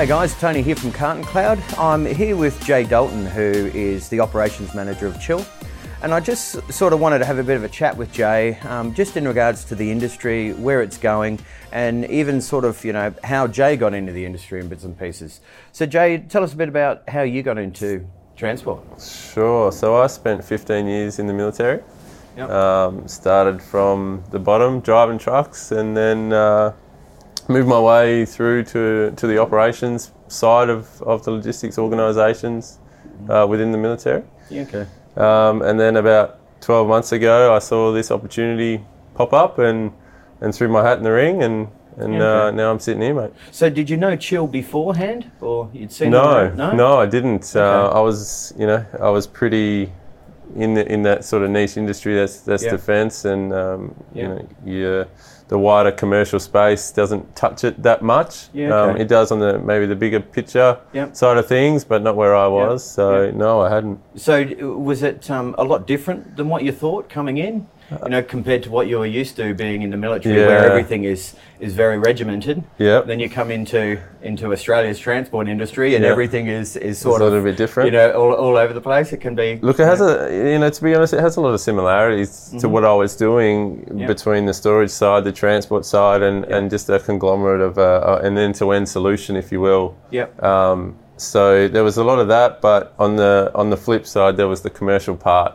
Hey guys, Tony here from Carton Cloud. I'm here with Jay Dalton, who is the operations manager of Chill. And I just sort of wanted to have a bit of a chat with Jay, um, just in regards to the industry, where it's going, and even sort of, you know, how Jay got into the industry in bits and pieces. So, Jay, tell us a bit about how you got into transport. Sure. So I spent 15 years in the military. Yep. Um, started from the bottom, driving trucks, and then uh, moved my way through to, to the operations side of, of the logistics organisations uh, within the military. Yeah, okay. Um, and then about 12 months ago, I saw this opportunity pop up and, and threw my hat in the ring, and, and Yeah, uh, now I'm sitting here, mate. So, did you know Chill beforehand, or you'd seen No, around? no, I didn't. Uh, I was, you know, I was pretty in the, in that sort of niche industry. That's that's Yeah. defence, and um, Yeah. you know, you, the wider commercial space doesn't touch it that much. Yeah, um, it does on the maybe the bigger picture Yep. side of things, but not where I was. So Yeah. no, I hadn't. So, was it um, a lot different than what you thought coming in? You know, compared to what you were used to being in the military, where everything is, is very regimented. Yep. Then you come into into Australia's transport industry, and Yeah. everything is, is It's sort a of little bit different. You know, all, all over the place. It can be. Look, it has a you know to be honest, it has a lot of similarities to what I was doing Mm-hmm. Between the storage side, the transport side, and, Yeah. and just a conglomerate of uh, uh, an end-to-end solution, if you will. Yep. Um, so there was a lot of that, but on the on the flip side, there was the commercial part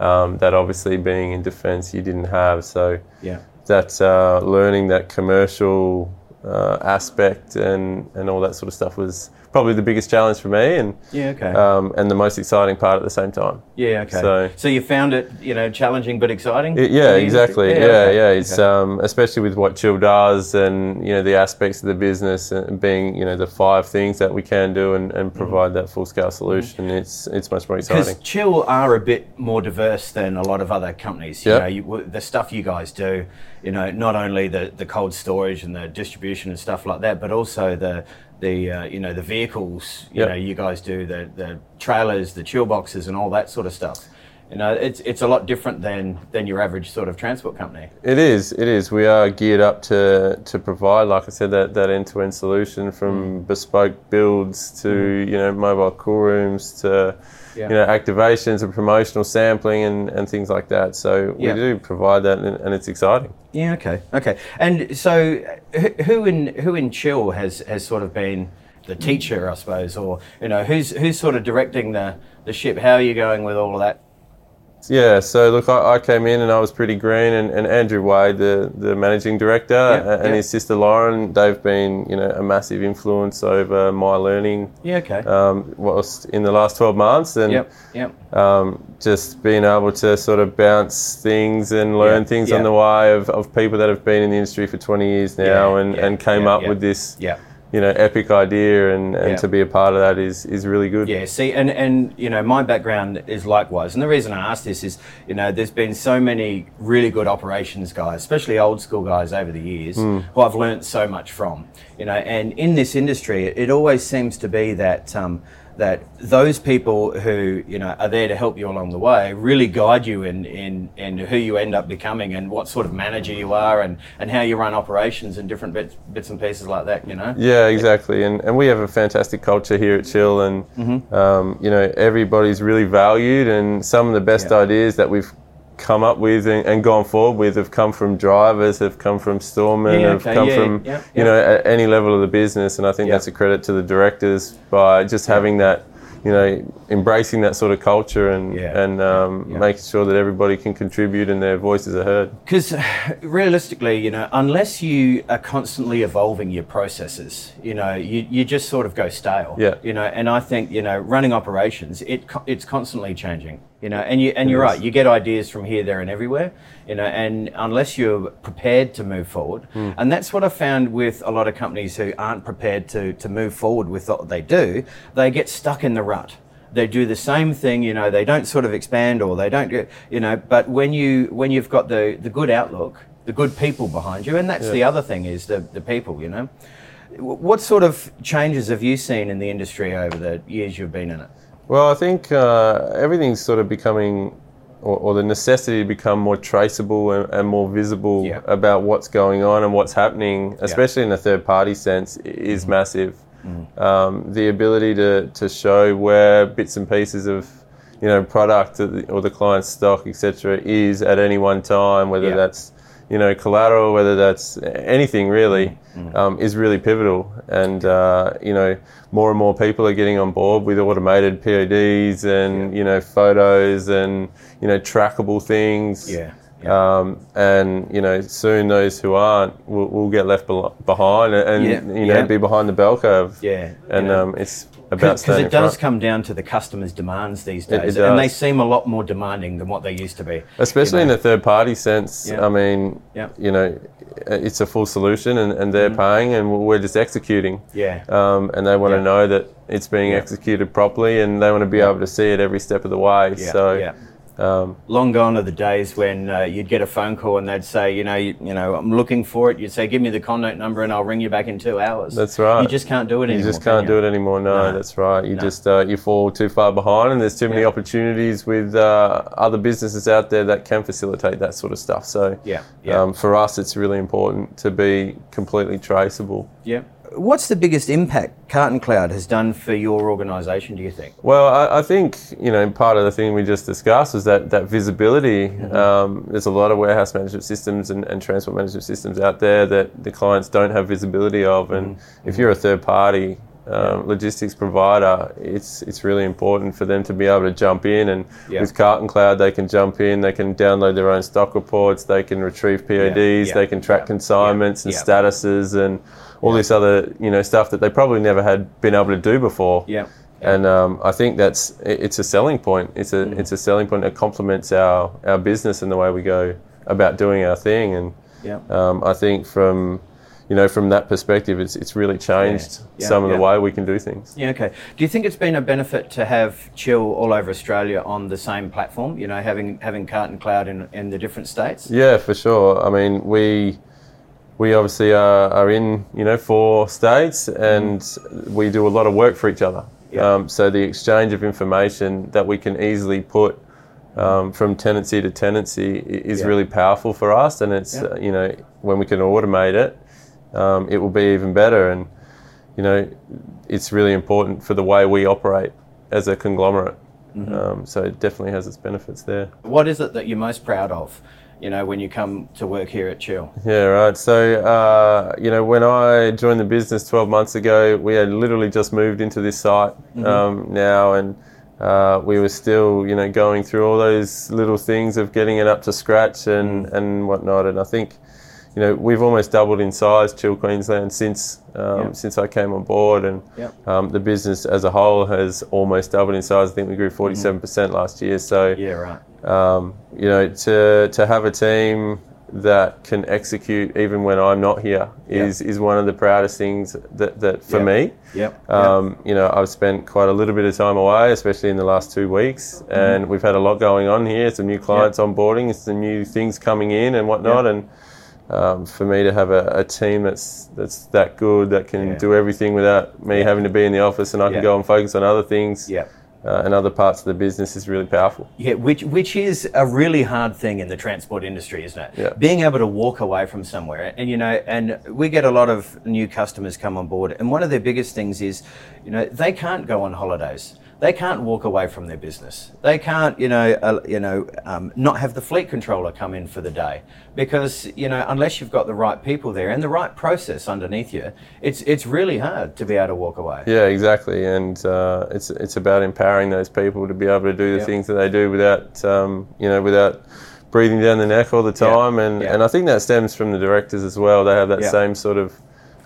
um, that obviously being in defence you didn't have. So yeah. that uh, learning that commercial uh, aspect and and all that sort of stuff was probably the biggest challenge for me, and Yeah. Okay. um, and the most exciting part at the same time. yeah. Okay. So, so- you found it, you know, challenging but exciting. It- yeah, exactly. Yeah, okay. yeah. It's Okay. um, especially with what Chill does, and you know the aspects of the business, and being you know the five things that we can do, and, and Mm-hmm. provide that full scale solution. It's it's much more Because exciting. Chill are a bit more diverse than a lot of other companies. You Yep. know, you, the stuff you guys do, you know, not only the, the cold storage and the distribution and stuff like that, but also the the uh, you know the vehicles. You Yep. know, you guys do the the trailers, the chill boxes, and all that sort of stuff. You know, it's it's a lot different than than your average sort of transport company. It is. It is. We are geared up to to provide, like I said, that, that end to end solution from Mm. bespoke builds to you know mobile cool rooms to. Yeah. you know activations and promotional sampling and, and things like that. So Yeah. we do provide that, and, and it's exciting. Yeah. Okay. Okay. And so, who- who in who in Chill has has sort of been the teacher, I suppose, or you know, who's who's sort of directing the the ship? How are you going with all of that? Yeah, so look, I, I came in and I was pretty green, and, and Andrew Wade, the, the managing director, Yeah, and yeah. his sister Lauren, they've been you know a massive influence over my learning. Yeah. Okay. Um, whilst in the last twelve months, and yep. Yep. um, just being able to sort of bounce things and learn Yeah, things on the way of, of people that have been in the industry for 20 years now and, and came up with this Yeah. You know epic idea and, and Yeah. to be a part of that is, is really good Yeah, see, and, and you know, my background is likewise. And the reason I ask this is, you know, there's been so many really good operations guys, especially old school guys over the years, Hmm. who I've learnt so much from. You know, and in this industry, it, always seems to be that um, that those people who you know are there to help you along the way really guide you in in, in who you end up becoming and what sort of manager you are and, and how you run operations and different bits bits and pieces like that. You know. Yeah, exactly. And, and we have a fantastic culture here at Chill, and Mm-hmm. um, you know everybody's really valued. And some of the best Yeah. ideas that we've come up with and, and gone forward with have come from drivers, have come from storemen, Yeah, have okay, come yeah, from yeah, you know at any level of the business. And I think that's a credit to the directors by just having that. You know, embracing that sort of culture and and um, making sure that everybody can contribute and their voices are heard. Because realistically, you know, unless you are constantly evolving your processes, you know, you, you just sort of go stale. Yeah. You know, and I think you know, running operations, it it's constantly changing. You know, and you and you're right. You get ideas from here, there, and everywhere. You know, and unless you're prepared to move forward, Hmm. and that's what I found with a lot of companies who aren't prepared to to move forward with what they do, they get stuck in the rut they do the same thing you know they don't sort of expand or they don't get you know but when you when you've got the the good outlook the good people behind you and that's the other thing is the the people you know what sort of changes have you seen in the industry over the years you've been in it Well, I think uh, everything's sort of becoming, or, or the necessity to become more traceable and, and more visible Yeah. about what's going on and what's happening, especially in a third party sense, is Mm-hmm. massive. um, the ability to, to show where bits and pieces of you know product or the, or the client's stock etc is at any one time whether Yeah. that's you know collateral whether that's anything really Mm-hmm. um, is really pivotal and uh, you know more and more people are getting on board with automated PODs and you know photos and you know trackable things Yeah. yeah. um, and you know soon those who aren't will, will get left bel- behind and, Yeah, you know yeah. be behind the bell curve Yeah, and yeah. um, it's about Because it does front. come down to the customer's demands these It- it days, and they seem a lot more demanding than what they used to be. especially you know. in the third party sense Yeah. i mean Yeah. you know it's a full solution and, and they're Mm-hmm. paying and we're just executing Yeah, um, and they want to Yeah. know that it's being executed properly and they want to be able to see it every step of the way yeah, so yeah. Um, Long gone are the days when uh, you'd get a phone call and they'd say, you know, you, you know, I'm looking for it. You'd say, give me the contact number and I'll ring you back in two hours. That's right. You just can't do it you anymore. You just can't can do it anymore no, No. that's right you No. just uh, you fall too far behind and there's too many Yeah. opportunities with uh, other businesses out there that can facilitate that sort of stuff so Yeah, yeah. Um, for us it's really important to be completely traceable Yeah. What's the biggest impact Carton Cloud has done for your organisation? Do you think? Well, I, I think you know part of the thing we just discussed was that that visibility. Mm-hmm. Um, there's a lot of warehouse management systems and, and transport management systems out there that the clients don't have visibility of, and Mm-hmm. if you're a third party um, logistics provider, it's it's really important for them to be able to jump in and Yeah. with Carton Cloud they can jump in, they can download their own stock reports, they can retrieve PODs, yeah, they can track yeah, consignments yeah, and yeah. statuses and all this other you know stuff that they probably never had been able to do before. Yeah. And um, I think that's it- it's a selling point. It's a Mm. it's a selling point that complements our our business and the way we go about doing our thing. And Yeah. um, I think from you know from that perspective, it's it's really changed Yeah. some of the way we can do things. Yeah, okay. Do you think it's been a benefit to have Chill all over Australia on the same platform? You know, having having Carton Cloud in, in the different states? Yeah, for sure. I mean, we we obviously are, are in you know four states, and we do a lot of work for each other. Yeah. Um, so the exchange of information that we can easily put um, from tenancy to tenancy is Yeah. really powerful for us, and it's Yeah. uh, you know when we can automate it, um, it will be even better. And you know, it's really important for the way we operate as a conglomerate. Mm-hmm. Um, so it definitely has its benefits there. What is it that you're most proud of, you know, when you come to work here at Chill? Yeah, right. So, uh, you know, when I joined the business 12 months ago, we had literally just moved into this site um, now, and uh, we were still, you know, going through all those little things of getting it up to scratch and, and whatnot. And I think, you know, we've almost doubled in size, Chill Queensland, since um, since I came on board, and Yep. um, the business as a whole has almost doubled in size. I think we grew 47% last year. So, Yeah, right. um, you know, to to have a team that can execute even when I'm not here is is one of the proudest things that, that for Yep. me. Yep. Um, You know, I've spent quite a little bit of time away, especially in the last two weeks, Mm-hmm. and we've had a lot going on here. Some new clients onboarding, some new things coming in, and whatnot. Yep. And um, for me to have a, a team that's that's that good, that can Yeah. do everything without me having to be in the office, and I can Yeah. go and focus on other things uh, and other parts of the business is really powerful. Yeah, which which is a really hard thing in the transport industry, isn't it? Yeah. Being able to walk away from somewhere, and you know, and we get a lot of new customers come on board, and one of their biggest things is, you know, they can't go on holidays. They can't walk away from their business. They can't, you know, uh, you know, um, not have the fleet controller come in for the day because you know, unless you've got the right people there and the right process underneath you, it's it's really hard to be able to walk away. Yeah, exactly, and uh, it's it's about empowering those people to be able to do the Yeah. things that they do without um, you know without breathing down the neck all the Yeah, time, and yeah. and I think that stems from the directors as well. They have that Yeah. same sort of.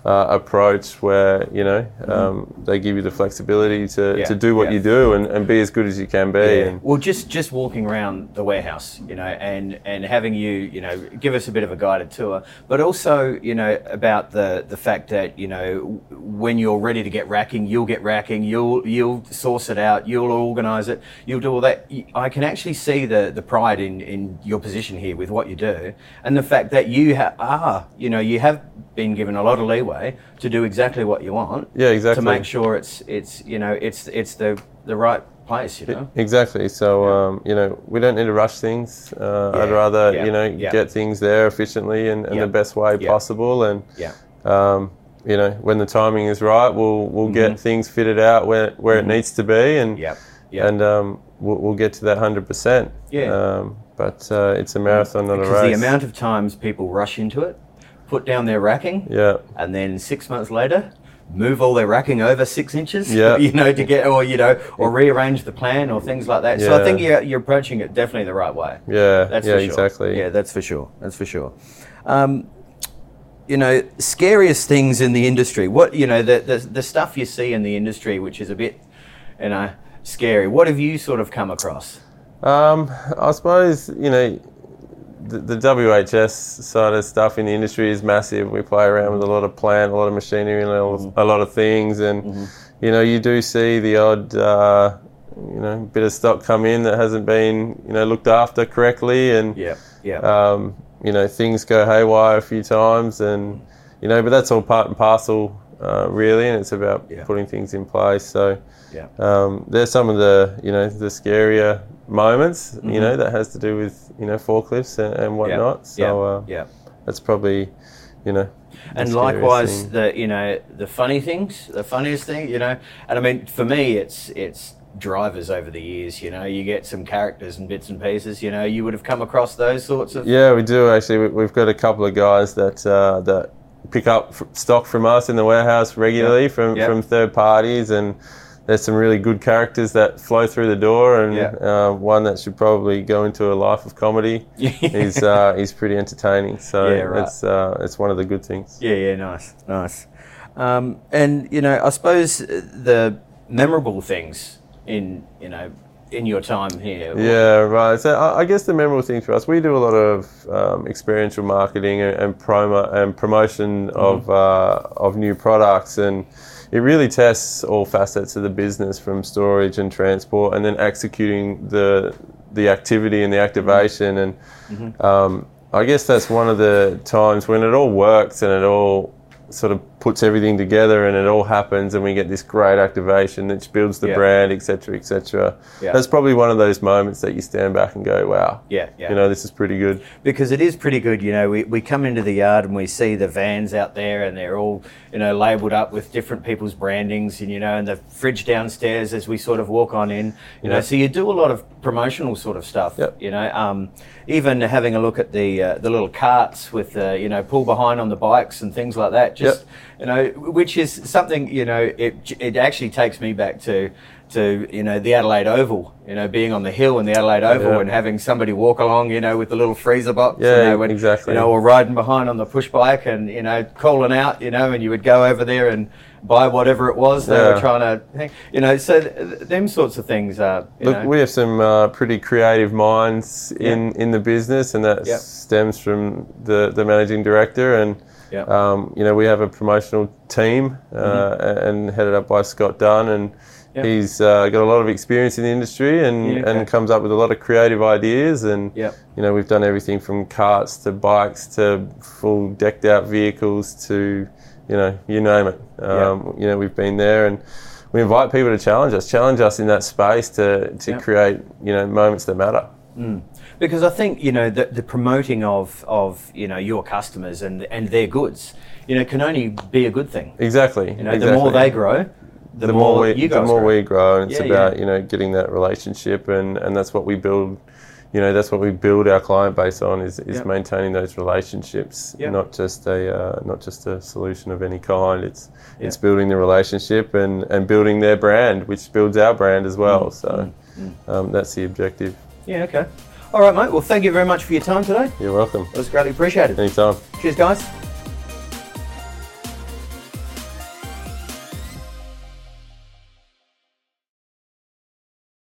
Uh, approach where you know um, they give you the flexibility to, Mm-hmm. Yeah, to do what yeah. you do and, and be as good as you can be Yeah. and Well, just just walking around the warehouse, you know, and and having you, you know, give us a bit of a guided tour, but also, you know, about the the fact that you know when you're ready to get racking, you'll get racking, you'll you'll source it out, you'll organise it, you'll do all that. I can actually see the the pride in in your position here with what you do, and the fact that you ha- are, you know, you have been given a lot of leeway to do exactly what you want. Yeah, exactly. To make sure it's it's you know it's it's the the right place, you know. Exactly. So um, you know, we don't need to rush things. Uh, I'd rather yeah, you know yeah. get things there efficiently and, and Yeah, the best way yeah. possible. And Yeah. um, you know, when the timing is right, we'll we'll get things fitted out where where it needs to be, and Yep. Yep. and um, we'll, we'll get to that hundred percent. Yeah. Um, but uh, it's a marathon, not a race. the amount of times people rush into it, put down their racking, yeah. and then six months later move all their racking over six inches Yeah. you know to get or you know or rearrange the plan or things like that so i think you're, you're approaching it definitely the right way Yeah. that's yeah. for sure Exactly. yeah that's for sure that's for sure um, you know scariest things in the industry what you know the, the the stuff you see in the industry which is a bit you know scary what have you sort of come across Um, I suppose you know the, the WHS side of stuff in the industry is massive. We play around with a lot of plant, a lot of machinery, and a lot, a lot of things, and you know you do see the odd uh, you know bit of stock come in that hasn't been you know looked after correctly, and yeah yeah um, you know things go haywire a few times, and you know but that's all part and parcel. Uh, really, and it's about Yeah. putting things in place. So, yeah um, there's some of the you know the scarier moments you know that has to do with you know forklifts and, and whatnot. So yeah, uh, yeah. that's probably you know. and likewise thing. the you know the funny things the funniest thing you know and i mean for me it's it's drivers over the years you know you get some characters and bits and pieces you know you would have come across those sorts of Yeah, we do actually. We- We've got a couple of guys that uh, that pick up stock from us in the warehouse regularly Yeah. from Yeah. from third parties, and there's some really good characters that flow through the door, and Yeah. uh, one that should probably go into a life of comedy. he's uh, he's pretty entertaining, so Yeah, right. it's uh, it's one of the good things. yeah yeah nice nice um, and you know i suppose the memorable things in you know in your time here Yeah, right. So I guess the memorable thing for us, we do a lot of um, experiential marketing and, and promo and promotion of uh, of new products, and it really tests all facets of the business from storage and transport, and then executing the the activity and the activation. And um, I guess that's one of the times when it all works and it all sort of puts everything together and it all happens and we get this great activation which builds the Yeah. brand etc etc Yeah. that's probably one of those moments that you stand back and go wow yeah yeah you know this is pretty good because it is pretty good. You know, we, we come into the yard and we see the vans out there, and they're all you know labelled up with different people's brandings, and you know, and the fridge downstairs as we sort of walk on in. You know, so you do a lot of promotional sort of stuff. Yep. You know, um, even having a look at the uh, the little carts with the you know pull behind on the bikes and things like that. Just Yep. you know, which is something you know it it actually takes me back to. To you know the Adelaide Oval, you know being on the hill in the Adelaide Oval Yeah. and having somebody walk along, you know, with the little freezer box, you Yeah, know, when, exactly. You know, or riding behind on the push bike and you know calling out, you know, and you would go over there and buy whatever it was they were trying to, you know. So th- th- them sorts of things are, you look know, we have some uh, pretty creative minds in in the business and that Yep. stems from the the managing director and Yep. um, you know we have a promotional team uh, and headed up by Scott Dunn and Mm-hmm. Yep. he's uh, got a lot of experience in the industry and, Yeah, okay. and comes up with a lot of creative ideas and Yep. you know we've done everything from carts to bikes to full decked out vehicles to you know you name it um, you know we've been there and we invite people to challenge us challenge us in that space to, to Yep. create you know moments that matter because I think you know the, the promoting of of you know your customers and and their goods, you know, can only be a good thing. exactly You know, exactly. the more they grow, the, the more, we you the more grow. we grow and it's Yeah, about yeah. you know getting that relationship and and that's what we build you know that's what we build our client base on is, is Yep. maintaining those relationships Yep. not just a uh, not just a solution of any kind it's it's building the relationship and and building their brand which builds our brand as well Mm, so Um, that's the objective Yeah. Okay. All right, mate. Well, thank you very much for your time today. you're welcome It was greatly appreciated. anytime Cheers, guys.